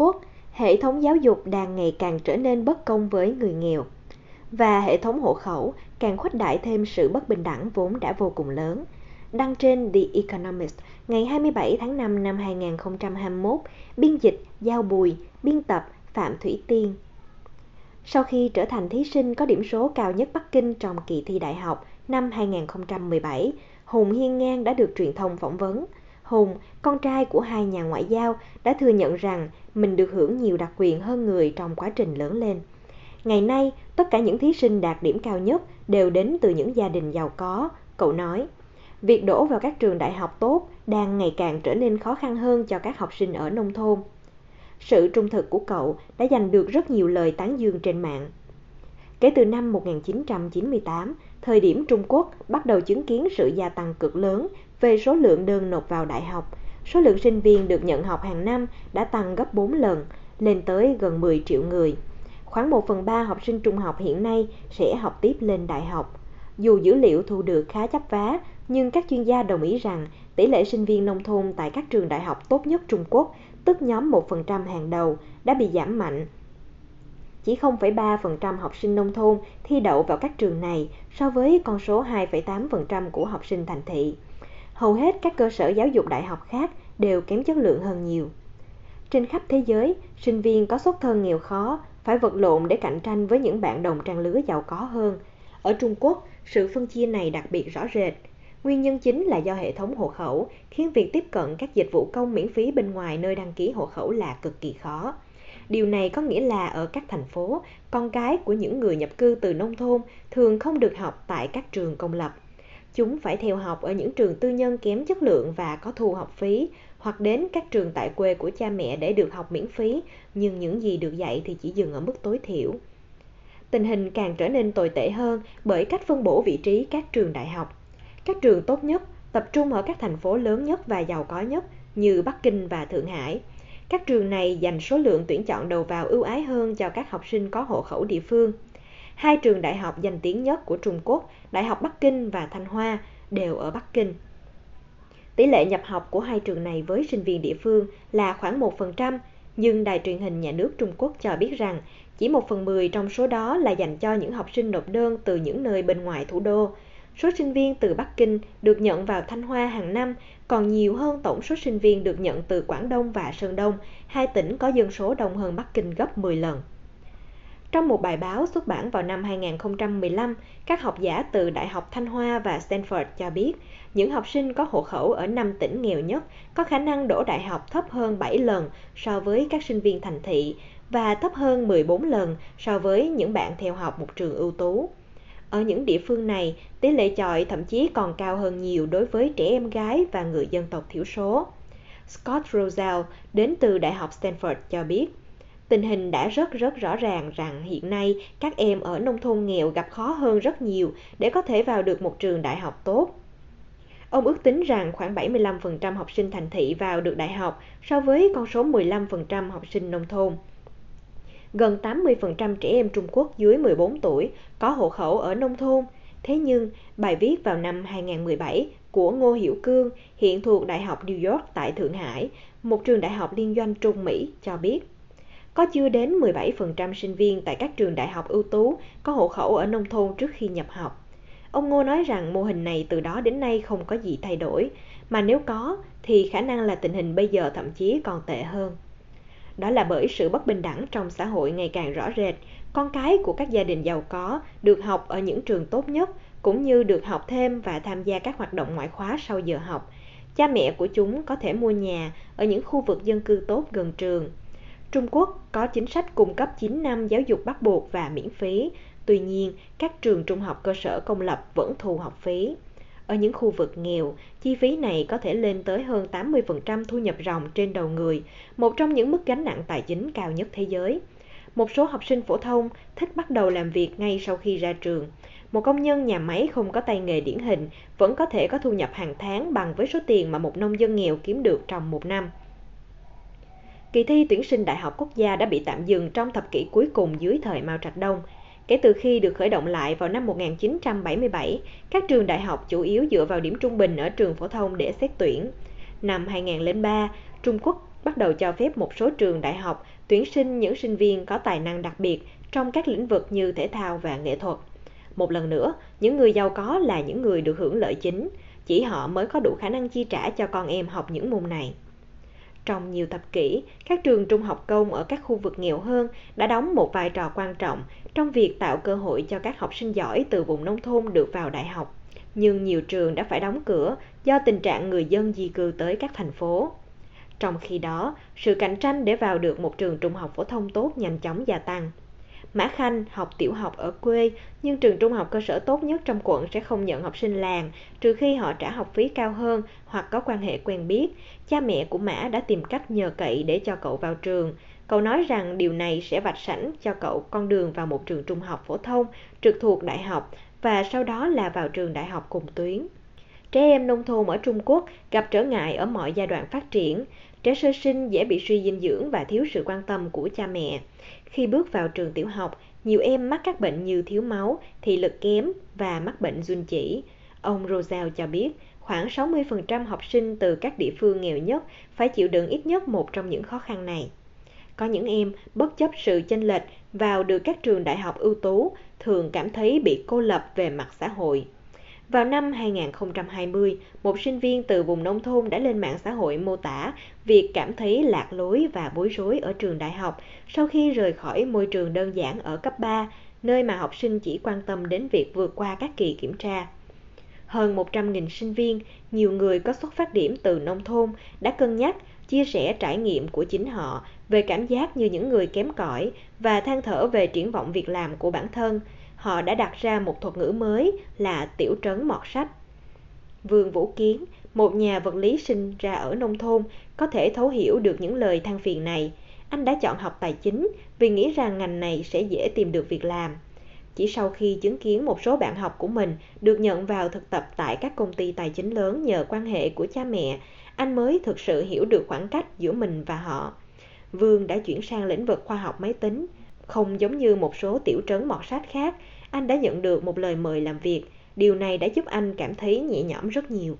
Quốc, hệ thống giáo dục đang ngày càng trở nên bất công với người nghèo và hệ thống hộ khẩu càng khuếch đại thêm sự bất bình đẳng vốn đã vô cùng lớn. Đăng trên The Economist ngày 27 tháng 5 năm 2021, biên dịch Giao Bùi, biên tập Phạm Thủy Tiên. Sau khi trở thành thí sinh có điểm số cao nhất Bắc Kinh trong kỳ thi đại học năm 2017, Hùng Hiên Ngang đã được truyền thông phỏng vấn. Hùng, con trai của hai nhà ngoại giao, đã thừa nhận rằng mình được hưởng nhiều đặc quyền hơn người trong quá trình lớn lên. Ngày nay, tất cả những thí sinh đạt điểm cao nhất đều đến từ những gia đình giàu có, cậu nói. Việc đổ vào các trường đại học tốt đang ngày càng trở nên khó khăn hơn cho các học sinh ở nông thôn. Sự trung thực của cậu đã giành được rất nhiều lời tán dương trên mạng. Kể từ năm 1998, thời điểm Trung Quốc bắt đầu chứng kiến sự gia tăng cực lớn về số lượng đơn nộp vào đại học, số lượng sinh viên được nhận học hàng năm đã tăng gấp 4 lần, lên tới gần 10 triệu người. Khoảng 1 phần 3 học sinh trung học hiện nay sẽ học tiếp lên đại học. Dù dữ liệu thu được khá chấp vá, nhưng các chuyên gia đồng ý rằng tỷ lệ sinh viên nông thôn tại các trường đại học tốt nhất Trung Quốc, tức nhóm 1% hàng đầu, đã bị giảm mạnh. Chỉ 0,3% học sinh nông thôn thi đậu vào các trường này so với con số 2,8% của học sinh thành thị. Hầu hết các cơ sở giáo dục đại học khác đều kém chất lượng hơn nhiều. Trên khắp thế giới, sinh viên có xuất thân nghèo khó phải vật lộn để cạnh tranh với những bạn đồng trang lứa giàu có hơn. Ở Trung Quốc, sự phân chia này đặc biệt rõ rệt. Nguyên nhân chính là do hệ thống hộ khẩu khiến việc tiếp cận các dịch vụ công miễn phí bên ngoài nơi đăng ký hộ khẩu là cực kỳ khó. Điều này có nghĩa là ở các thành phố, con cái của những người nhập cư từ nông thôn thường không được học tại các trường công lập. Chúng phải theo học ở những trường tư nhân kém chất lượng và có thu học phí, hoặc đến các trường tại quê của cha mẹ để được học miễn phí, nhưng những gì được dạy thì chỉ dừng ở mức tối thiểu. Tình hình càng trở nên tồi tệ hơn bởi cách phân bổ vị trí các trường đại học. Các trường tốt nhất tập trung ở các thành phố lớn nhất và giàu có nhất như Bắc Kinh và Thượng Hải. Các trường này dành số lượng tuyển chọn đầu vào ưu ái hơn cho các học sinh có hộ khẩu địa phương. Hai trường đại học danh tiếng nhất của Trung Quốc, Đại học Bắc Kinh và Thanh Hoa, đều ở Bắc Kinh. Tỷ lệ nhập học của hai trường này với sinh viên địa phương là khoảng 1%, nhưng đài truyền hình nhà nước Trung Quốc cho biết rằng chỉ 1 phần 10 trong số đó là dành cho những học sinh nộp đơn từ những nơi bên ngoài thủ đô. Số sinh viên từ Bắc Kinh được nhận vào Thanh Hoa hàng năm còn nhiều hơn tổng số sinh viên được nhận từ Quảng Đông và Sơn Đông, hai tỉnh có dân số đông hơn Bắc Kinh gấp 10 lần. Trong một bài báo xuất bản vào năm 2015, các học giả từ Đại học Thanh Hoa và Stanford cho biết, những học sinh có hộ khẩu ở năm tỉnh nghèo nhất có khả năng đổ đại học thấp hơn 7 lần so với các sinh viên thành thị và thấp hơn 14 lần so với những bạn theo học một trường ưu tú. Ở những địa phương này, tỷ lệ chọi thậm chí còn cao hơn nhiều đối với trẻ em gái và người dân tộc thiểu số. Scott Rosell đến từ Đại học Stanford cho biết, tình hình đã rất rất rõ ràng rằng hiện nay các em ở nông thôn nghèo gặp khó hơn rất nhiều để có thể vào được một trường đại học tốt. Ông ước tính rằng khoảng 75% học sinh thành thị vào được đại học so với con số 15% học sinh nông thôn. Gần 80% trẻ em Trung Quốc dưới 14 tuổi có hộ khẩu ở nông thôn. Thế nhưng, bài viết vào năm 2017 của Ngô Hiểu Cương, hiện thuộc Đại học New York tại Thượng Hải, một trường đại học liên doanh Trung Mỹ, cho biết có chưa đến 17% sinh viên tại các trường đại học ưu tú có hộ khẩu ở nông thôn trước khi nhập học. Ông Ngô nói rằng mô hình này từ đó đến nay không có gì thay đổi, mà nếu có thì khả năng là tình hình bây giờ thậm chí còn tệ hơn. Đó là bởi sự bất bình đẳng trong xã hội ngày càng rõ rệt, con cái của các gia đình giàu có được học ở những trường tốt nhất cũng như được học thêm và tham gia các hoạt động ngoại khóa sau giờ học. Cha mẹ của chúng có thể mua nhà ở những khu vực dân cư tốt gần trường. Trung Quốc có chính sách cung cấp 9 năm giáo dục bắt buộc và miễn phí, Tuy nhiên, các trường trung học cơ sở công lập vẫn thu học phí. Ở những khu vực nghèo, chi phí này có thể lên tới hơn 80% thu nhập ròng trên đầu người, một trong những mức gánh nặng tài chính cao nhất thế giới. Một số học sinh phổ thông thích bắt đầu làm việc ngay sau khi ra trường. Một công nhân nhà máy không có tay nghề điển hình vẫn có thể có thu nhập hàng tháng bằng với số tiền mà một nông dân nghèo kiếm được trong một năm. Kỳ thi tuyển sinh đại học quốc gia đã bị tạm dừng trong thập kỷ cuối cùng dưới thời Mao Trạch Đông – Kể từ khi được khởi động lại vào năm 1977, các trường đại học chủ yếu dựa vào điểm trung bình ở trường phổ thông để xét tuyển. Năm 2003, Trung Quốc bắt đầu cho phép một số trường đại học tuyển sinh những sinh viên có tài năng đặc biệt trong các lĩnh vực như thể thao và nghệ thuật. Một lần nữa, những người giàu có là những người được hưởng lợi chính, chỉ họ mới có đủ khả năng chi trả cho con em học những môn này. Trong nhiều thập kỷ, các trường trung học công ở các khu vực nghèo hơn đã đóng một vai trò quan trọng trong việc tạo cơ hội cho các học sinh giỏi từ vùng nông thôn được vào đại học. Nhưng nhiều trường đã phải đóng cửa do tình trạng người dân di cư tới các thành phố. Trong khi đó, sự cạnh tranh để vào được một trường trung học phổ thông tốt nhanh chóng gia tăng. Mã Khanh học tiểu học ở quê, nhưng trường trung học cơ sở tốt nhất trong quận sẽ không nhận học sinh làng, trừ khi họ trả học phí cao hơn hoặc có quan hệ quen biết. Cha mẹ của Mã đã tìm cách nhờ cậy để cho cậu vào trường. Cậu nói rằng điều này sẽ vạch sẵn cho cậu con đường vào một trường trung học phổ thông trực thuộc đại học và sau đó là vào trường đại học cùng tuyến. Trẻ em nông thôn ở Trung Quốc gặp trở ngại ở mọi giai đoạn phát triển. Trẻ sơ sinh dễ bị suy dinh dưỡng và thiếu sự quan tâm của cha mẹ. Khi bước vào trường tiểu học, nhiều em mắc các bệnh như thiếu máu, thị lực kém và mắc bệnh run chỉ. Ông Rosal cho biết, khoảng 60% học sinh từ các địa phương nghèo nhất phải chịu đựng ít nhất một trong những khó khăn này. Có những em, bất chấp sự chênh lệch, vào được các trường đại học ưu tú, thường cảm thấy bị cô lập về mặt xã hội. Vào năm 2020, một sinh viên từ vùng nông thôn đã lên mạng xã hội mô tả việc cảm thấy lạc lối và bối rối ở trường đại học sau khi rời khỏi môi trường đơn giản ở cấp 3, nơi mà học sinh chỉ quan tâm đến việc vượt qua các kỳ kiểm tra. Hơn 100.000 sinh viên, nhiều người có xuất phát điểm từ nông thôn đã cân nhắc chia sẻ trải nghiệm của chính họ về cảm giác như những người kém cỏi và than thở về triển vọng việc làm của bản thân – họ đã đặt ra một thuật ngữ mới là tiểu trấn mọt sách. Vương Vũ Kiến, một nhà vật lý sinh ra ở nông thôn, có thể thấu hiểu được những lời than phiền này. Anh đã chọn học tài chính vì nghĩ rằng ngành này sẽ dễ tìm được việc làm. Chỉ sau khi chứng kiến một số bạn học của mình được nhận vào thực tập tại các công ty tài chính lớn nhờ quan hệ của cha mẹ, anh mới thực sự hiểu được khoảng cách giữa mình và họ. Vương đã chuyển sang lĩnh vực khoa học máy tính, không giống như một số tiểu trấn mọt sách khác, anh đã nhận được một lời mời làm việc. Điều này đã giúp anh cảm thấy nhẹ nhõm rất nhiều.